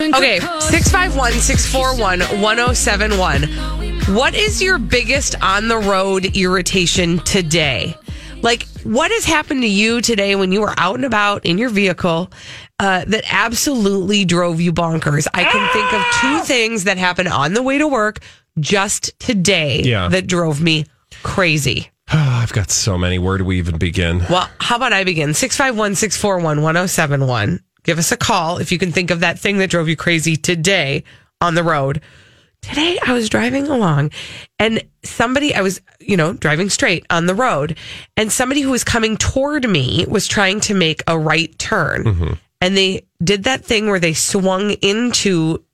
Okay, 651 641 1071. What is your biggest on the road irritation today? Like, what has happened to you today when you were out and about in your vehicle uh, that absolutely drove you bonkers? I can think of two things that happened on the way to work just today Yeah. that drove me crazy. I've got so many. Where do we even begin? Well, how about I begin? 651 641 1071. Give us a call if you can think of that thing that drove you crazy today on the road. Today, I was driving along and somebody, I was, you know, driving straight on the road, and somebody who was coming toward me was trying to make a right turn. Mm-hmm. And they did that thing where they swung into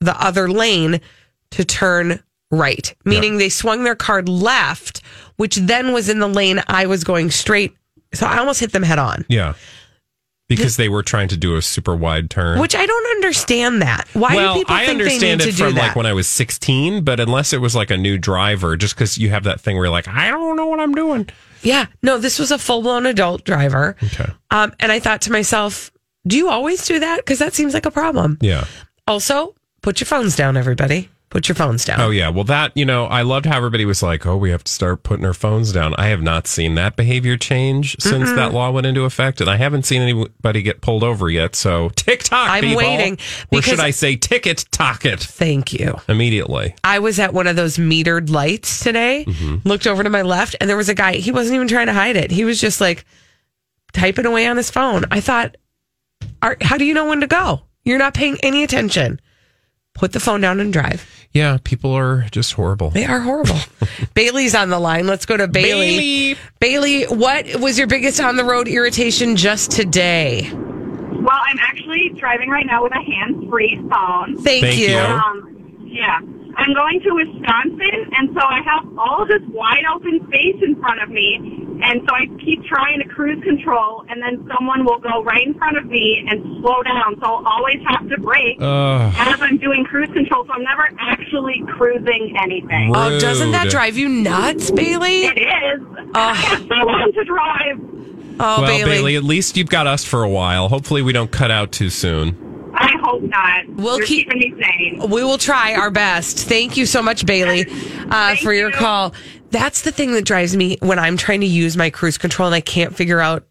the other lane to turn right, meaning they swung their car left, which then was in the lane I was going straight. So I almost hit them head on, Yeah. Because they were trying to do a super wide turn. which I don't understand that. Why well, do people I think understand they need it to do from that? like when I was 16, but unless it was like a new driver, just because you have that thing where you're like, I don't know what I'm doing. yeah, no, this was a full blown adult driver. Okay. Um, and I thought to myself, do you always do that? Because that seems like a problem. Yeah. Also, put your phones down, everybody. Put your phones down. Oh, yeah. Well, that, you know, I loved how everybody was like, oh, we have to start putting our phones down. I have not seen that behavior change since that law went into effect. And I haven't seen anybody get pulled over yet. So, TikTok. I'm people. waiting, Or should I say ticket tock it Thank you. immediately? I was at one of those metered lights today, Mm-hmm. looked over to my left, and there was a guy. He wasn't even trying to hide it. He was just like typing away on his phone. I thought, how do you know when to go? You're not paying any attention. Put the phone down and drive. Yeah. People are just horrible. They are horrible. Bailey's on the line. Let's go to Bailey. Bailey, what was your biggest on the road irritation just today? Well, I'm actually driving right now with a hands-free phone. Thank, Thank you. you. Um, yeah. I'm going to Wisconsin, and so I have all this wide open space in front of me, and so I keep trying to cruise control, and then someone will go right in front of me and slow down, so I'll always have to brake Ugh. as I'm doing cruise control, so I'm never actually cruising anything. Oh, doesn't that drive you nuts, Bailey? It is. I have so long to drive. Oh, well, Bailey. Bailey. at least you've got us for a while. Hopefully, we don't cut out too soon. I hope not. We'll You're keep- keeping me sane. We will try our best. Thank you so much, Bailey, uh, for your you. call. That's the thing that drives me when I'm trying to use my cruise control and I can't figure out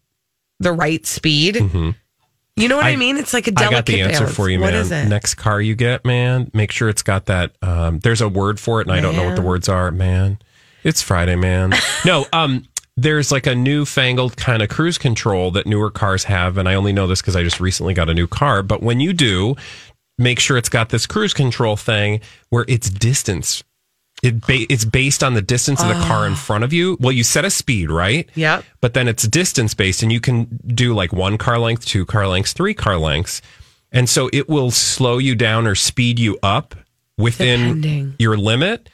the right speed. You know what I, Mm-hmm. I- mean? It's like a delicate I got the answer balance. for you, man. is it? Next car you get, man, make sure it's got that. Um, there's a word for it, and I don't know what the words are, man. It's Friday, man. no, um, there's like a newfangled kind of cruise control that newer cars have, and I only know this because I just recently got a new car. But when you do, make sure it's got this cruise control thing where it's distance. It ba- it's based on the distance of the car in ah. front of you. Well, you set a speed, right? Yep. But then it's distance based, and you can do like one car length, two car lengths, three car lengths. And so it will slow you down or speed you up within Depending. your limit,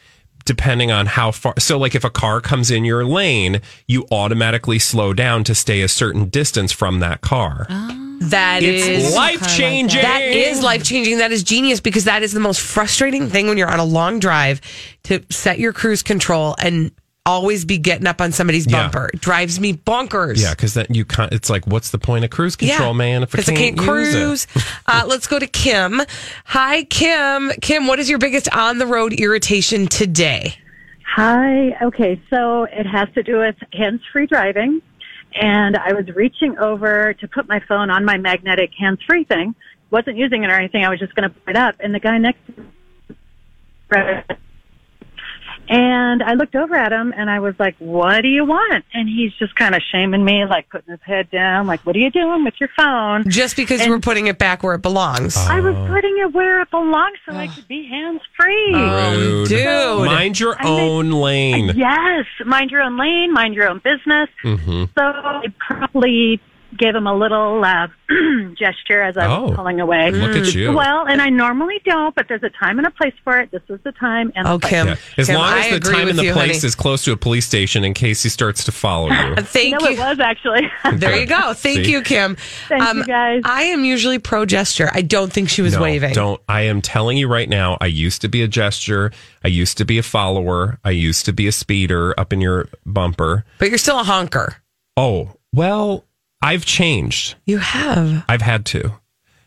depending on how far. So, like if a car comes in your lane, you automatically slow down to stay a certain distance from that car. Ah. That it's is life changing. That is life changing. That is genius because that is the most frustrating thing when you're on a long drive to set your cruise control and always be getting up on somebody's Yeah. bumper. It drives me bonkers. Yeah, because then you can't. It's like, what's the point of cruise control, man? If I because I can't, can't cruise. uh, let's go to Kim. Hi, Kim. Kim, what is your biggest on the road irritation today? Hi. Okay, so it has to do with hands-free driving, and I was reaching over to put my phone on my magnetic hands-free thing. wasn't using it or anything. I was just going to put it up, and the guy next to me, and I looked over at him, and I was like, "What do you want?" And he's just kind of shaming me, like putting his head down, like, "What are you doing with your phone?" Just because And- you were putting it back where it belongs. I was putting it where it belongs, so I could be hands-free. Oh, dude. Mind your I mean- own lane. Yes, mind your own lane, mind your own business. hmm So I probably gave him a little uh, gesture as I was Oh. pulling away. Look at you. Well, and I normally don't, but there's a time and a place for it. This was the time and the Oh, place. Kim. Yeah. As Kim, long I as the time and the you, place honey. is close to a police station in case he starts to follow you. Thank No, you. it was actually. There you go. Thank See? you, Kim. Thank you, guys. I am usually pro gesture. I don't think she was no, waving. Don't. I am telling you right now. I used to be a gesture. I used to be a follower. I used to be a speeder up in your bumper. But you're still a honker. Oh well, I've changed. You have. I've had to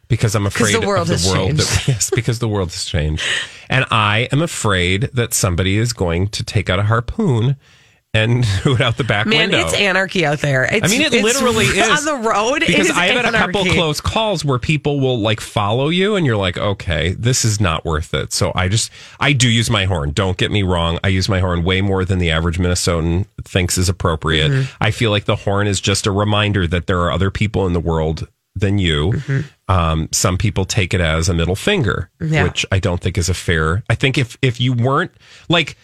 because I'm afraid the world of has world. changed. That, yes, because the world has changed, and I am afraid that somebody is going to take out a harpoon and do it out the back Man, window. it's anarchy out there. It's, I mean, it literally is on the road. because is I've had a couple close calls where people will like follow you, and you're like, okay, this is not worth it. So I just I do use my horn. Don't get me wrong. I use my horn way more than the average Minnesotan thinks is appropriate. Mm-hmm. I feel like the horn is just a reminder that there are other people in the world than you. Mm-hmm. Um, some people take it as a middle finger, Yeah. which I don't think is a fair. I think if if you weren't like,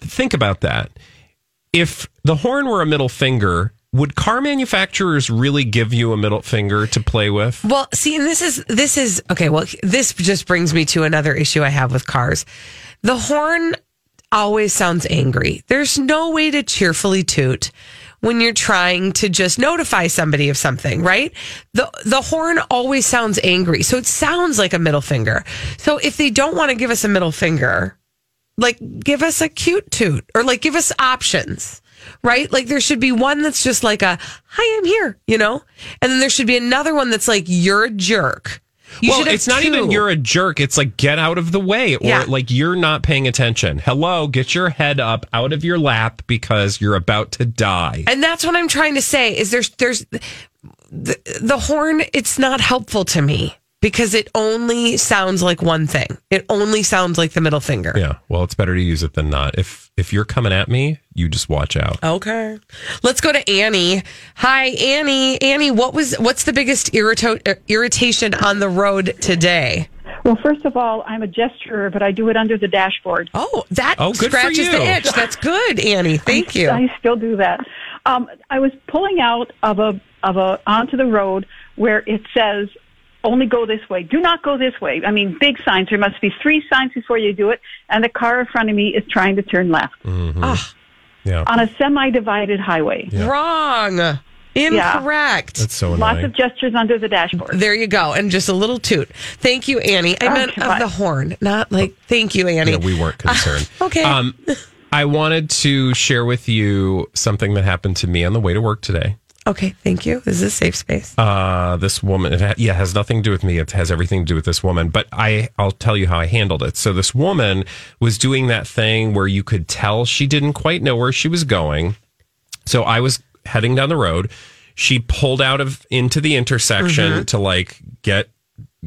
think about that if the horn were a middle finger, would car manufacturers really give you a middle finger to play with? Well, see, and this is this is okay. Well, this just brings me to another issue I have with cars. The horn always sounds angry. There's no way to cheerfully toot when you're trying to just notify somebody of something, right? The the horn always sounds angry. So it sounds like a middle finger. So if they don't want to give us a middle finger, like give us a cute toot or like give us options right like there should be one that's just like a hi i'm here you know and then there should be another one that's like you're a jerk you well, it's not two. even you're a jerk. It's like get out of the way, or Yeah. like you're not paying attention. Hello, get your head up out of your lap because you're about to die. and that's what i'm trying to say is there's there's the, the horn it's not helpful to me because it only sounds like one thing it only sounds like the middle finger yeah, well, it's better to use it than not. If if you're coming at me, you just watch out. Okay. Let's go to Annie. Hi, Annie. Annie, what was what's the biggest irrito- irritation on the road today? Well, first of all, I'm a gesturer, but I do it under the dashboard. Oh, that Oh, good scratches the itch. That's good, Annie. Thank you. I still do that. Um, I was pulling out of a of a onto the road where it says only go this way. Do not go this way. I mean, big signs. There must be three signs before you do it, and the car in front of me is trying to turn left Ah, Yeah, on a semi-divided highway. Wrong. Incorrect. that's so Lots of gestures under the dashboard. There you go. And just a little toot. Thank you, Annie. I meant Okay, of the horn, not like thank you, Annie. Yeah, we weren't concerned. Okay. Um, I wanted to share with you something that happened to me on the way to work today. Okay, thank you. This is a safe space. Uh, this woman, it ha- yeah, has nothing to do with me. It has everything to do with this woman. But I, I'll tell you how I handled it. So this woman was doing that thing where you could tell she didn't quite know where she was going. So I was heading down the road. She pulled out of into the intersection Mm-hmm. to like get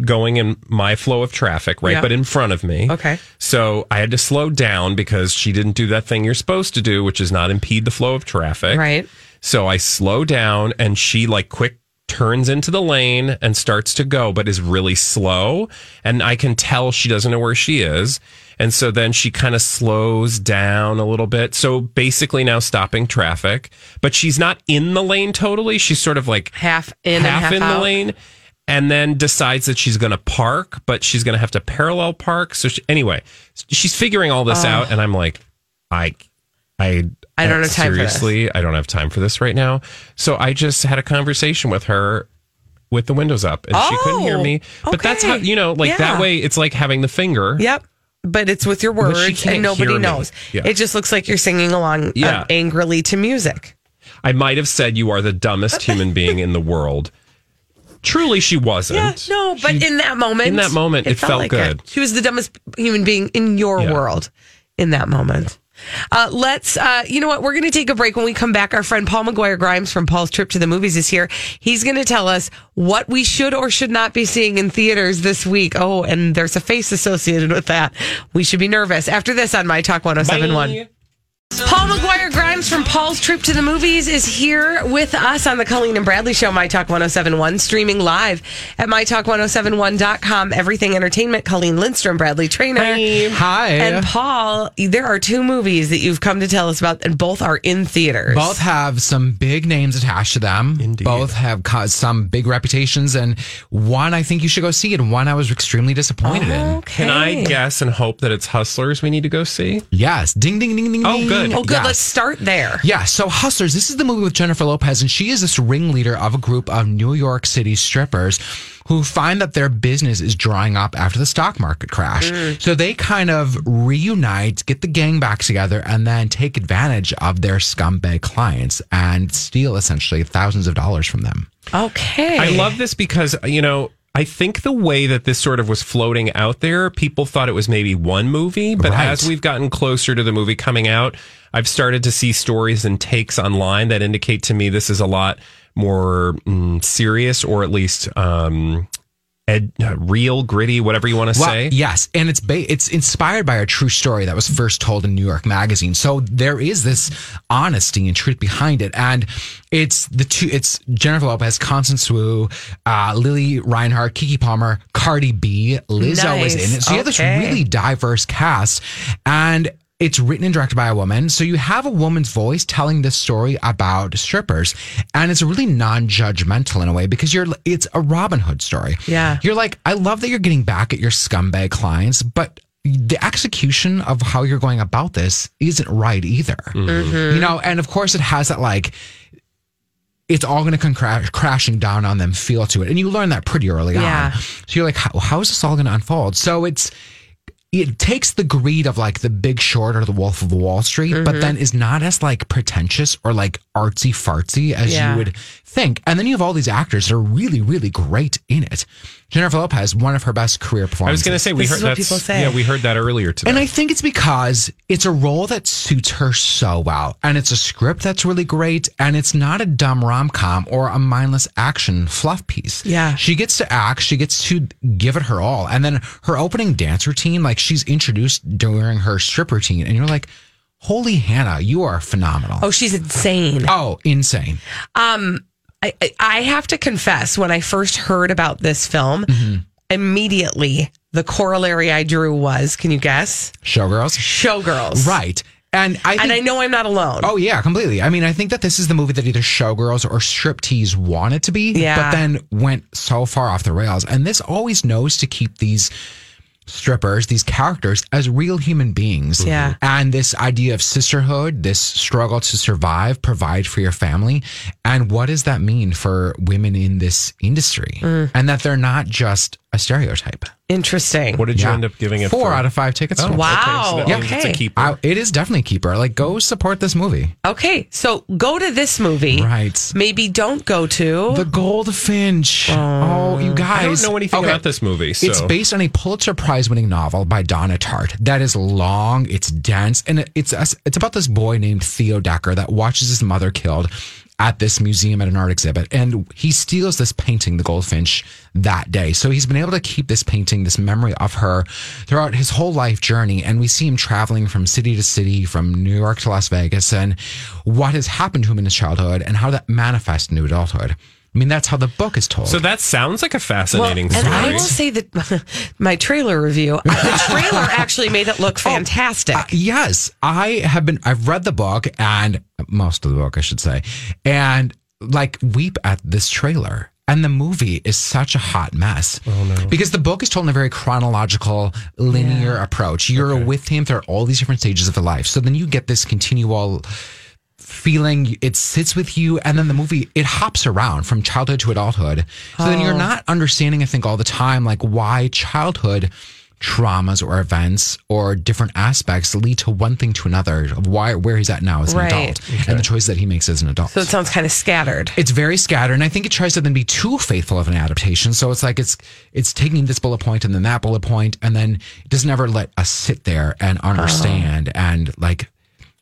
going in my flow of traffic, right? Yeah. But in front of me. Okay. So I had to slow down because she didn't do that thing you're supposed to do, which is not impede the flow of traffic. Right. So I slow down and she like quick turns into the lane and starts to go, but is really slow. And I can tell she doesn't know where she is. And so then she kind of slows down a little bit. So basically now stopping traffic, but she's not in the lane totally. She's sort of like Half in half, half in out. the lane and then decides that she's going to park, but she's going to have to parallel park. So she, anyway, she's figuring all this oh. out. And I'm like, I, I, I don't have time for this. seriously, I don't have time for this right now. So I just had a conversation with her with the windows up and she couldn't hear Oh, me. But that's how, you know, like Yeah. that way it's like having the finger. Yep. But it's with your But she words can't and nobody hear me. knows. Yeah. It just looks like you're singing along uh, Yeah. angrily to music. I might have said you are the dumbest human being in the world. Truly, she wasn't. Yeah, no, but in that moment, in that moment, it felt good. She was the dumbest human being in your Yeah. world in that moment. Uh, let's, uh, you know what? We're going to take a break. When we come back, our friend Paul McGuire Grimes from Paul's Trip to the Movies is here. He's going to tell us what we should or should not be seeing in theaters this week. Oh, and there's a face associated with that. We should be nervous. After this on My Talk 1071. Bye. Paul McGuire Grimes from Paul's Trip to the Movies is here with us on the Colleen and Bradley Show, My Talk 1071, streaming live at MyTalk1071.com. Everything Entertainment, Colleen Lindstrom, Bradley Traynor. Hi. And Paul, there are two movies that you've come to tell us about, and both are in theaters. Both have some big names attached to them. Indeed. Both have caused some big reputations, and one I think you should go see, and one I was extremely disappointed in. Okay. Can I guess and hope that it's Hustlers we need to go see? Yes, ding ding ding ding. Oh, ding. Good. Oh, good. Yes. Let's start there. Yeah, so Hustlers, this is the movie with Jennifer Lopez, and she is this ringleader of a group of New York City strippers who find that their business is drying up after the stock market crash. Mm. So they kind of reunite, get the gang back together, and then take advantage of their scumbag clients and steal essentially thousands of dollars from them. Okay. I love this because, you know, I think the way that this sort of was floating out there, people thought it was maybe one movie. But Right. as we've gotten closer to the movie coming out, I've started to see stories and takes online that indicate to me this is a lot more mm, serious or at least um, ed, uh, real, gritty, whatever you want to Well, say. yes, and it's ba- it's inspired by a true story that was first told in New York Magazine. So there is this honesty and truth behind it, and it's the two. It's Jennifer Lopez, Constance Wu, uh, Lili Reinhart, Keke Palmer, Cardi B, Lizzo is Nice. in it. So you have this really diverse cast, and. It's written and directed by a woman. So you have a woman's voice telling this story about strippers. And it's really non-judgmental in a way because you're it's a Robin Hood story. Yeah. You're like, I love that you're getting back at your scumbag clients, but the execution of how you're going about this isn't right either. Mm-hmm. You know, and of course it has that like it's all going to come crash, crashing down on them feel to it. And you learn that pretty early Yeah. on. So you're like, how, how is this all going to unfold? So it's, it takes the greed of like the big short or the wolf of wall street Mm-hmm. but then is not as like pretentious or like artsy fartsy as Yeah. you would think and then you have all these actors that are really really great in it jennifer lopez one of her best career performances. I was going to say we This heard is what that's- people say. Yeah, we heard that earlier today. and I think it's because it's a role that suits her so well. And it's a script that's really great. And it's not a dumb rom com or a mindless action fluff piece. Yeah. She gets to act, she gets to give it her all. And then her opening dance routine, like she's introduced during her strip routine. And you're like, holy Hannah, you are phenomenal. Oh, she's insane. Oh, insane. Um, I, I- have to confess, when I first heard about this film, Mm-hmm. immediately the corollary I drew was, can you guess? Showgirls. Showgirls. Right. And I think, And I know I'm not alone. Oh yeah, completely. I mean, I think that this is the movie that either Showgirls or Striptease wanted to be, Yeah. but then went so far off the rails. And this always knows to keep these strippers, these characters, as real human beings. Yeah. And this idea of sisterhood, this struggle to survive, provide for your family, and what does that mean for women in this industry? Mm. And that they're not just a stereotype. Interesting. what did you Yeah. end up giving it Four for? out of five tickets. Oh, sold. Wow. Okay, so that means it's a Okay. keeper. I- it is definitely a keeper. Like, go support this movie. Okay, so go to this movie. Right. Maybe don't go to. The Goldfinch. Oh, oh you guys. I don't know anything Okay. about this movie. So. It's based on a Pulitzer Prize winning novel by Donna Tartt that is long, it's dense, and it- it's it's about this boy named Theo Decker that watches his mother killed at this museum at an art exhibit and he steals this painting the goldfinch that day. So he's been able to keep this painting this memory of her throughout his whole life journey and we see him traveling from city to city from new york to las vegas and what has happened to him in his childhood and how that manifests into adulthood i mean that's how the book is told so that sounds like a fascinating story. and I story. will say that my trailer review, the trailer actually made it look fantastic. Uh, yes, I have been. I've read the book and most of the book, I should say, and like weep at this trailer. And the movie is such a hot mess. Oh no! Because the book is told in a very chronological, linear approach. You're with him through all these different stages of the life. So then you get this continual feeling it sits with you and then the movie it hops around from childhood to adulthood. So then you're oh. not understanding i think all the time like why childhood traumas or events or different aspects lead to one thing to another of why where he's at now as an Right. adult and the choices that he makes as an adult. So it sounds kind of scattered. it's very scattered and i think it tries to then be too faithful of an adaptation. So it's like it's it's taking this bullet point and then that bullet point and then it doesn't ever let us sit there and understand oh. and like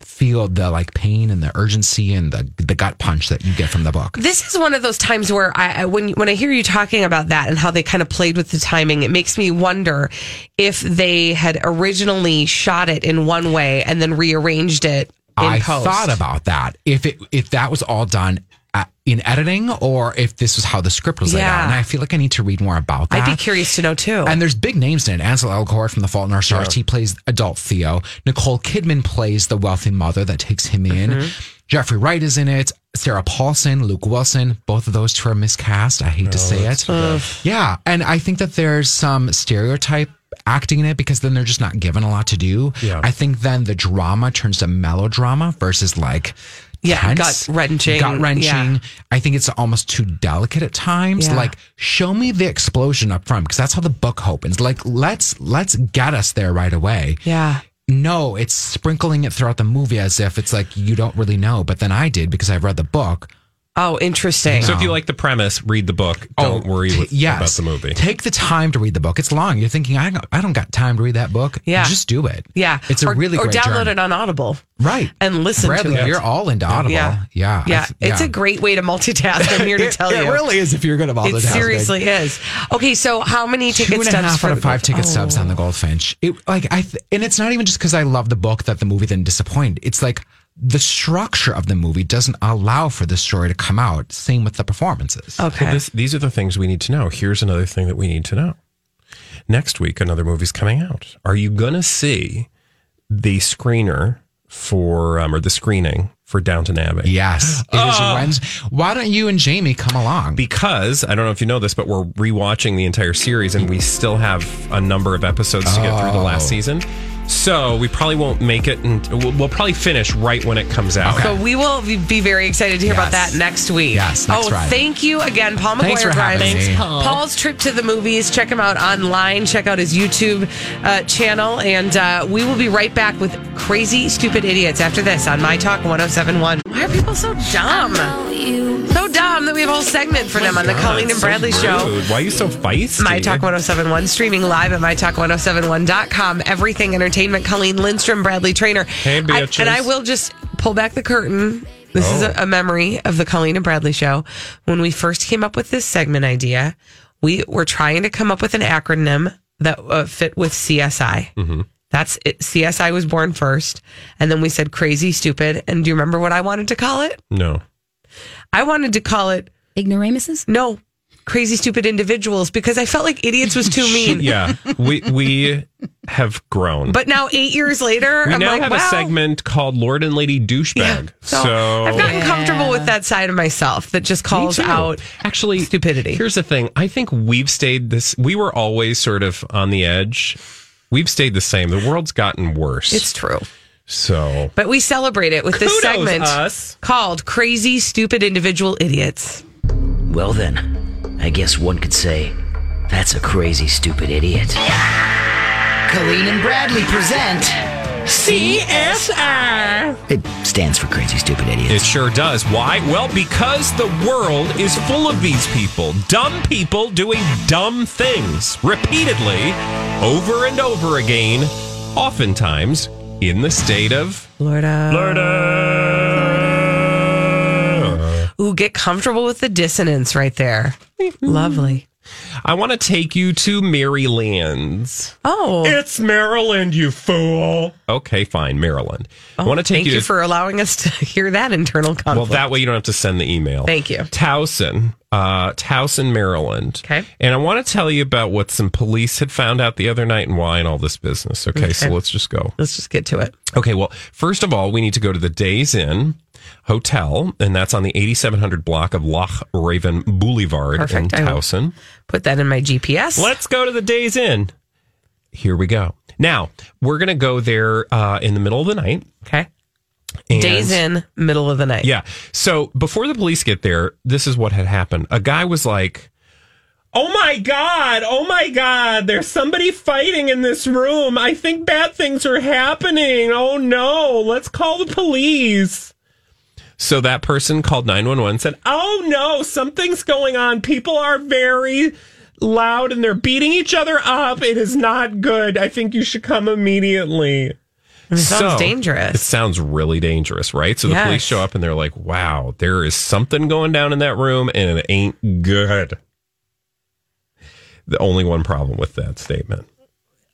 feel the like pain and the urgency and the the gut punch that you get from the book This is one of those times where I when when I hear you talking about that and how they kind of played with the timing, it makes me wonder if they had originally shot it in one way and then rearranged it I post. thought about that. If it if that was all done at, in editing, or if this was how the script was laid Yeah. out, and I feel like I need to read more about that. I'd be curious to know too. And there's big names in it. Ansel Elgort from The Fault in Our Stars. He plays adult Theo. Nicole Kidman plays the wealthy mother that takes him in. Mm-hmm. Jeffrey Wright is in it. Sarah Paulson, Luke Wilson. Both of those two are miscast. I hate to say it. Yeah. And I think that there's some stereotype acting in it because then they're just not given a lot to do. Yeah. I think then the drama turns to melodrama versus like Yeah, tense, gut-wrenching. gut wrenching. Yeah. I think it's almost too delicate at times. Yeah. Like, show me the explosion up front because that's how the book opens. Like, let's let's get us there right away. yeah. No, it's sprinkling it throughout the movie as if it's like you don't really know. But then I did because I've read the book. Oh, interesting. So if you like the premise, read the book. Oh, don't worry t- with, yes. about the movie. Take the time to read the book. It's long. You're thinking, I don't, I don't got time to read that book. Yeah. Just do it. yeah. It's a or, really or great download journey. it on Audible. Right. and listen Bradley, to it. you're all into Audible. Yeah. Yeah. Yeah, I th- it's a great way to multitask. I'm here to It- tell it you. It really is if you're good at all It seriously is. Okay, so how many two ticket and a stubs half for out of five book? ticket Oh. stubs on the oh. Goldfinch. It like I th- and it's not even just because I love the book that the movie then disappointed. It's like the structure of the movie doesn't allow for the story to come out. Same with the performances. Okay. Well, this, these are the things we need to know. Here's another thing that we need to know. Next week, another movie's coming out. Are you going to see the screener for, um, or the screening for Downton Abbey? Yes, it is Wednesday. Why don't you and Jamie come along? Because I don't know if you know this, but we're rewatching the entire series and we still have a number of episodes to get through the last Oh. season. So we probably won't make it, and we'll, we'll probably finish right when it comes out. So we will be- be very excited to hear about that next week. Yes, next oh, Friday. thank you again, Paul McGuire Thanks for having Grimes. me. Paul's trip to the movies. Check him out online. Check out his YouTube uh, channel, and uh, we will be right back with crazy, stupid idiots after this on My Talk 1071. Why are people so dumb? So dumb that we have a whole segment for them on the Colleen and So Bradley Show. Why are you so feisty? My Talk 1071, streaming live at MyTalk1071.com. Everything entertainment. Colleen Lindstrom, Bradley Traynor. Hey, I- and I will just pull back the curtain. This is Oh. a, a memory of the Colleen and Bradley Show. When we first came up with this segment idea, we were trying to come up with an acronym that uh, fit with CSI. Mm-hmm. That's it. CSI was born first. And then we said crazy, stupid. And do you remember what I wanted to call it? No. I wanted to call it Ignoramuses? no, crazy, stupid individuals because I felt like idiots was too mean. Yeah, we we have grown. But now, eight years later, we I'm now like, have wow. a segment called Lord and Lady Douchebag. So, So, I've gotten comfortable with that side of myself that just calls out actually stupidity. Here's the thing. I think we've stayed this. We were always sort of on the edge. We've stayed the same. The world's gotten worse. It's true. so But we celebrate it with this segment us. called Crazy Stupid Individual Idiots. Well, then, I guess one could say that's a crazy, stupid idiot. Colleen and Bradley present CSR. It stands for crazy, stupid idiot. It sure does. Why? Well, because the world is full of these people. Dumb people doing dumb things repeatedly, over and over again, oftentimes in the state of Florida. Florida. Ooh, get comfortable with the dissonance right there. Lovely. I want to take you to Maryland's. Oh, It's Maryland, you fool. Okay, fine, Maryland. I want to take Oh, thank you you, to for allowing us to hear that internal conflict. Well, that way you don't have to send the email. Thank you. Towson, uh, Towson, Maryland. Okay. And I want to tell you about what some police had found out the other night and why and all this business. Okay, so let's just go. Let's just get to it. Okay, well, first of all, we need to go to the Days Inn Hotel, and that's on the 8700 block of Loch Raven Boulevard Perfect. in Towson. Put that in my GPS. Let's go to the Days Inn. Here we go. Now, we're going to go there uh, in the middle of the night. Okay. and- Days in, middle of the night. Yeah. So before the police get there, this is what had happened. A guy was like, Oh my God. Oh my God. There's somebody fighting in this room. I think bad things are happening. Oh no. Let's call the police. So that person called 911 said, Oh no, something's going on. People are very loud and they're beating each other up. It is not good. I think you should come immediately. It sounds So, dangerous. It sounds really dangerous, right? So the Yes. police show up and they're like, wow, there is something going down in that room and it ain't good. The only one problem with that statement.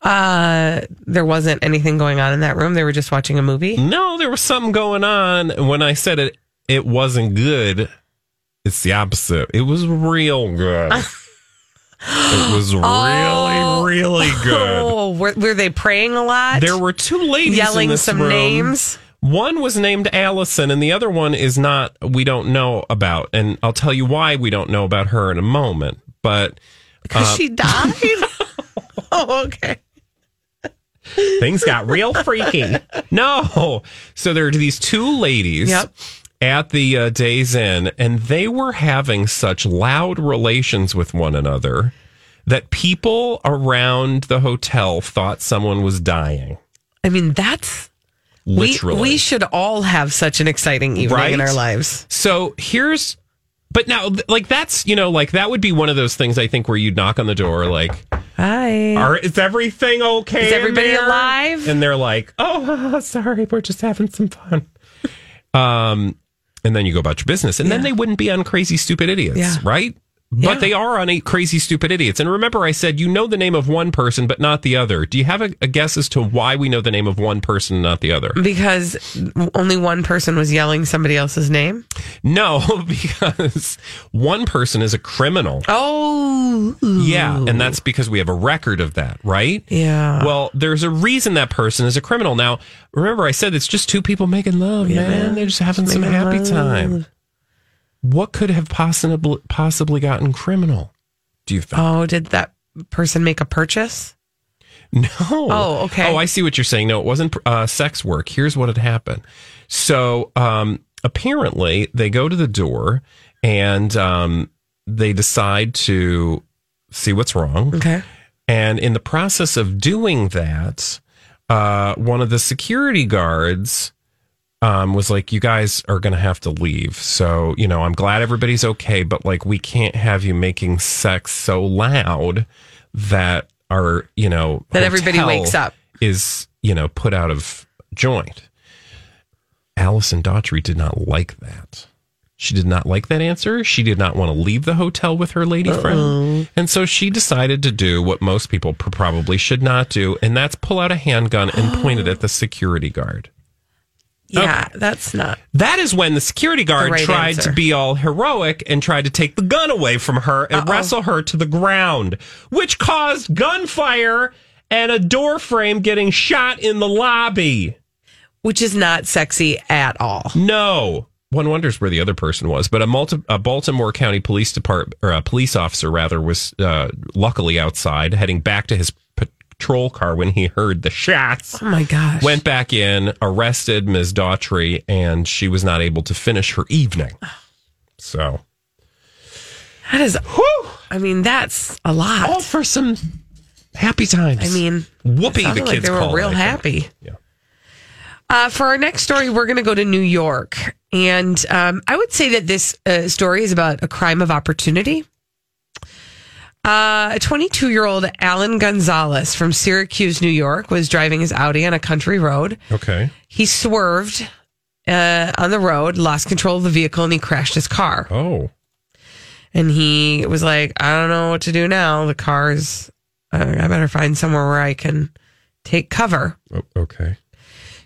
Uh, there wasn't anything going on in that room. They were just watching a movie. No, there was something going on. When I said it, it wasn't good. It's the opposite. It was real good. it was really, really good. Oh, were, were they praying a lot? There were two ladies in yelling some room. names. One was named Allison, and the other one is not. We don't know about, and I'll tell you why we don't know about her in a moment. But Because she died. oh, okay. Things got real freaky. No, so there are these two ladies. Yep. At the uh, Days Inn, and they were having such loud relations with one another that people around the hotel thought someone was dying. I mean, that's Literally. we we should all have such an exciting evening in our lives. So here's, but now, like that's you know, like that would be one of those things I think where you'd knock on the door, like, Hi. "Are is everything okay? Is everybody there?" alive? And they're like, "Oh, sorry, we're just having some fun." Um, and then you go about your business, and then they wouldn't be on crazy stupid idiots, Yeah. right? Yeah. But they are on a crazy stupid idiots. And remember, I said you know the name of one person, but not the other. Do you have a, a guess as to why we know the name of one person and not the other? because only one person was yelling somebody else's name. No, because one person is a criminal. Oh, Yeah, and that's because we have a record of that, right? yeah. Well, there's a reason that person is a criminal. Now, remember, I said it's just two people making love, man. They're just having some happy love. time. What could have possibly possibly gotten criminal? Do you think? oh, did that person make a purchase? No. Oh, okay. Oh, I see what you're saying. No, it wasn't uh, sex work. Here's what had happened. So um, apparently, they go to the door and um, they decide to see what's wrong. Okay. And in the process of doing that, uh, one of the security guards um, was like, You guys are going to have to leave. So, you know, I'm glad everybody's okay, but like, we can't have you making sex so loud that our, you know, That everybody wakes up. Is, you know, put out of joint. Allison Daughtry did not like that. She did not like that answer. She did not want to leave the hotel with her lady friend. And so she decided to do what most people probably should not do, and that's pull out a handgun and point it at the security guard. Yeah, that's not. That is when the security guard right tried answer. to be all heroic and tried to take the gun away from her and wrestle her to the ground, which caused gunfire and a door frame getting shot in the lobby. Which is not sexy at all. No. One wonders where the other person was, but a, multi- a Baltimore County Police Department or a police officer rather was uh, luckily outside heading back to his patrol car when he heard the shots. Oh my gosh. Went back in, arrested Ms. Daughtry, and she was not able to finish her evening. So, that is. I mean, that's a lot. all for some happy times. I mean, whoopee. The like kids they were real happy. Yeah. Uh, for our next story, we're going to go to New York. And um, I would say that this uh, story is about a crime of opportunity. Uh, a 22 year old Alan Gonzalez from Syracuse, New York, was driving his Audi on a country road. Okay. He swerved uh, on the road, lost control of the vehicle, and he crashed his car. Oh. And he was like, I don't know what to do now. The car's, uh, I better find somewhere where I can take cover. O- Okay.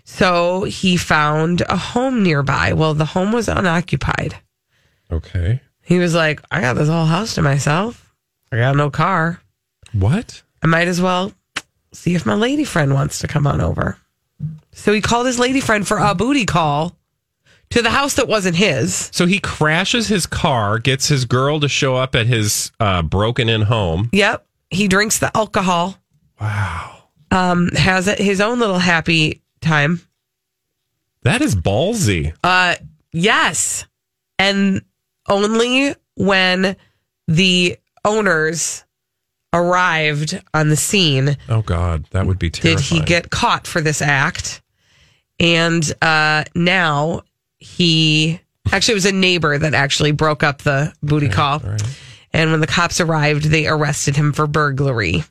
So he found a home nearby. Well, the home was unoccupied. Okay. He was like, I got this whole house to myself. I got no car. What? I might as well see if my lady friend wants to come on over. So he called his lady friend for a booty call to the house that wasn't his. So he crashes his car, gets his girl to show up at his uh, broken in home. Yep. He drinks the alcohol. Wow. Um, has his own little happy time. That is ballsy. Uh, yes. And only when the owners arrived on the scene Oh God, that would be terrifying. did he get caught for this act. And uh, now he actually it was a neighbor that actually broke up the booty call. And when the cops arrived, they arrested him for burglary.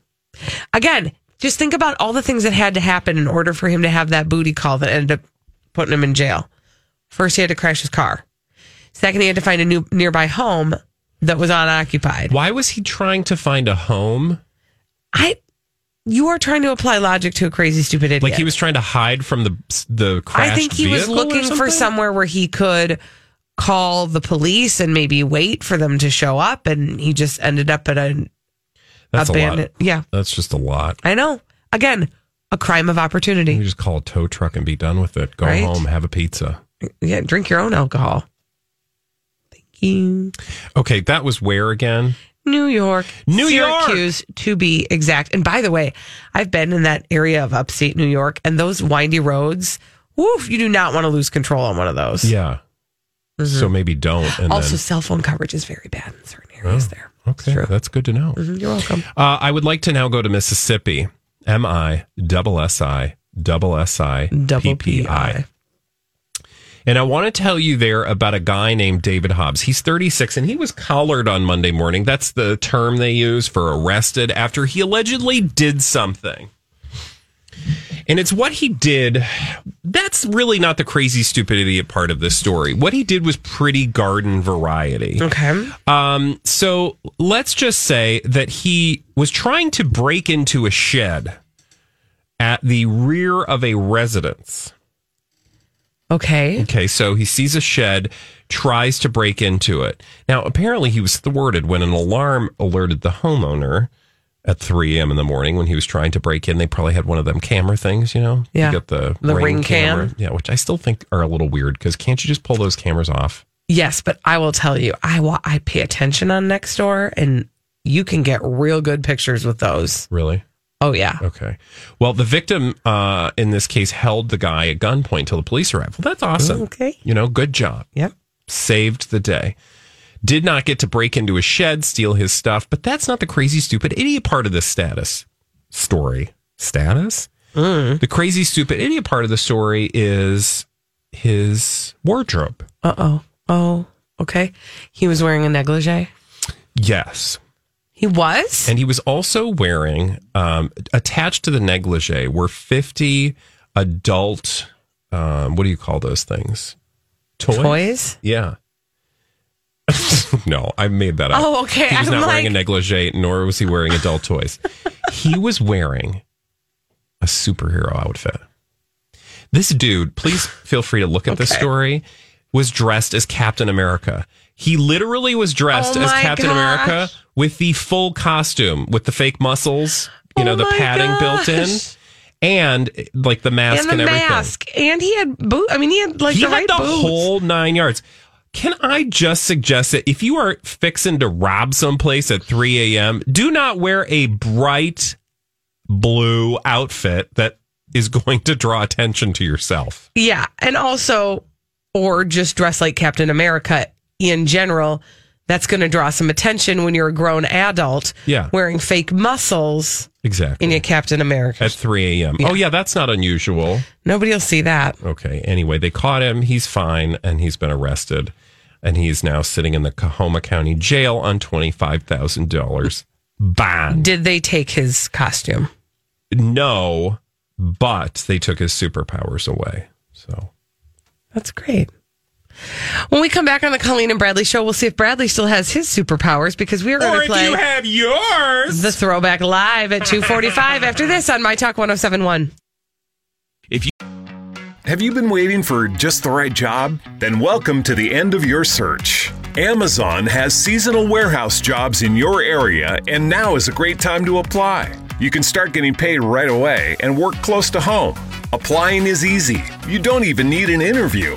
Again, just think about all the things that had to happen in order for him to have that booty call that ended up putting him in jail. First, he had to crash his car. Second, he had to find a new nearby home that was unoccupied. Why was he trying to find a home? I You are trying to apply logic to a crazy, stupid idiot. Like he was trying to hide from the the crash. I think he was looking for somewhere where he could call the police and maybe wait for them to show up, and he just ended up at a That's a abandoned. Yeah, That's just a lot. I know. Again, a crime of opportunity. You just call a tow truck and be done with it. Go Right? home, have a pizza. Yeah, drink your own alcohol. Okay, that was where again? New York, New York! To be exact. And by the way, I've been in that area of upstate New York, and those windy roads. Woof! You do not want to lose control on one of those. Yeah. So maybe don't. And Mm-hmm. Also, then, cell phone coverage is very bad in certain areas. there. Okay, that's good to know. Mhm, You're welcome. Uh, I would like to now go to Mississippi. M I double S I double S I Double P P I. And I want to tell you there about a guy named David Hobbs. He's 36 and he was collared on Monday morning. That's the term they use for arrested after he allegedly did something. And it's what he did. That's really not the crazy, stupid idiot part of this story. What he did was pretty garden variety. Okay. Um, so let's just say that he was trying to break into a shed at the rear of a residence. Okay. Okay, so he sees a shed, tries to break into it. Now, apparently, he was thwarted when an alarm alerted the homeowner at 3 a.m. in the morning when he was trying to break in. They probably had one of them camera things, you know? Yeah. You get the, The ring cam. Yeah, which I still think are a little weird because can't you just pull those cameras off? Yes, but I will tell you, I wa- I pay attention on Nextdoor, and you can get real good pictures with those. Really? Oh yeah. Okay. Well, the victim uh, in this case held the guy at gunpoint till the police arrived. Well, that's awesome. Okay. You know, good job. Yep. Saved the day. Did not get to break into a shed, steal his stuff, but that's not the crazy, stupid idiot part of this status story. Status? The crazy, stupid idiot part of the story is his wardrobe. Uh oh. Oh. Okay. He was wearing a negligee. Yes. He was. And he was also wearing, um, attached to the negligee were 50 adult, um, what do you call those things? Toys? Toys? Yeah. no, I made that up. Oh, okay. He was I'm not wearing a negligee, nor was he wearing adult toys. he was wearing a superhero outfit. This dude, please feel free to look at this story, was dressed as Captain America. He literally was dressed Oh as Captain gosh. America with the full costume, with the fake muscles, you know, Oh the my padding built in, and like the mask and and, everything. mask. And he had boot. I mean, he had like he the had right the boots. whole nine yards. Can I just suggest that if you are fixing to rob someplace at 3 a.m., do not wear a bright blue outfit that is going to draw attention to yourself. Yeah, and also, or just dress like Captain America in general. That's going to draw some attention when you're a grown adult. Yeah. wearing fake muscles Exactly. in your Captain America. at 3 a.m. Oh, yeah, that's not unusual. Nobody will see that. Okay. Anyway, they caught him. He's fine and he's been arrested. And he's now sitting in the Coahoma County jail on $25,000 bond. Did they take his costume? No, but they took his superpowers away. So That's great. When we come back on the Colleen and Bradley show, we'll see if Bradley still has his superpowers because we are going to play you have yours. the throwback live at 245 after this on My Talk 1071. Have you been waiting for just the right job? Then welcome to the end of your search. Amazon has seasonal warehouse jobs in your area, and now is a great time to apply. You can start getting paid right away and work close to home. Applying is easy. You don't even need an interview.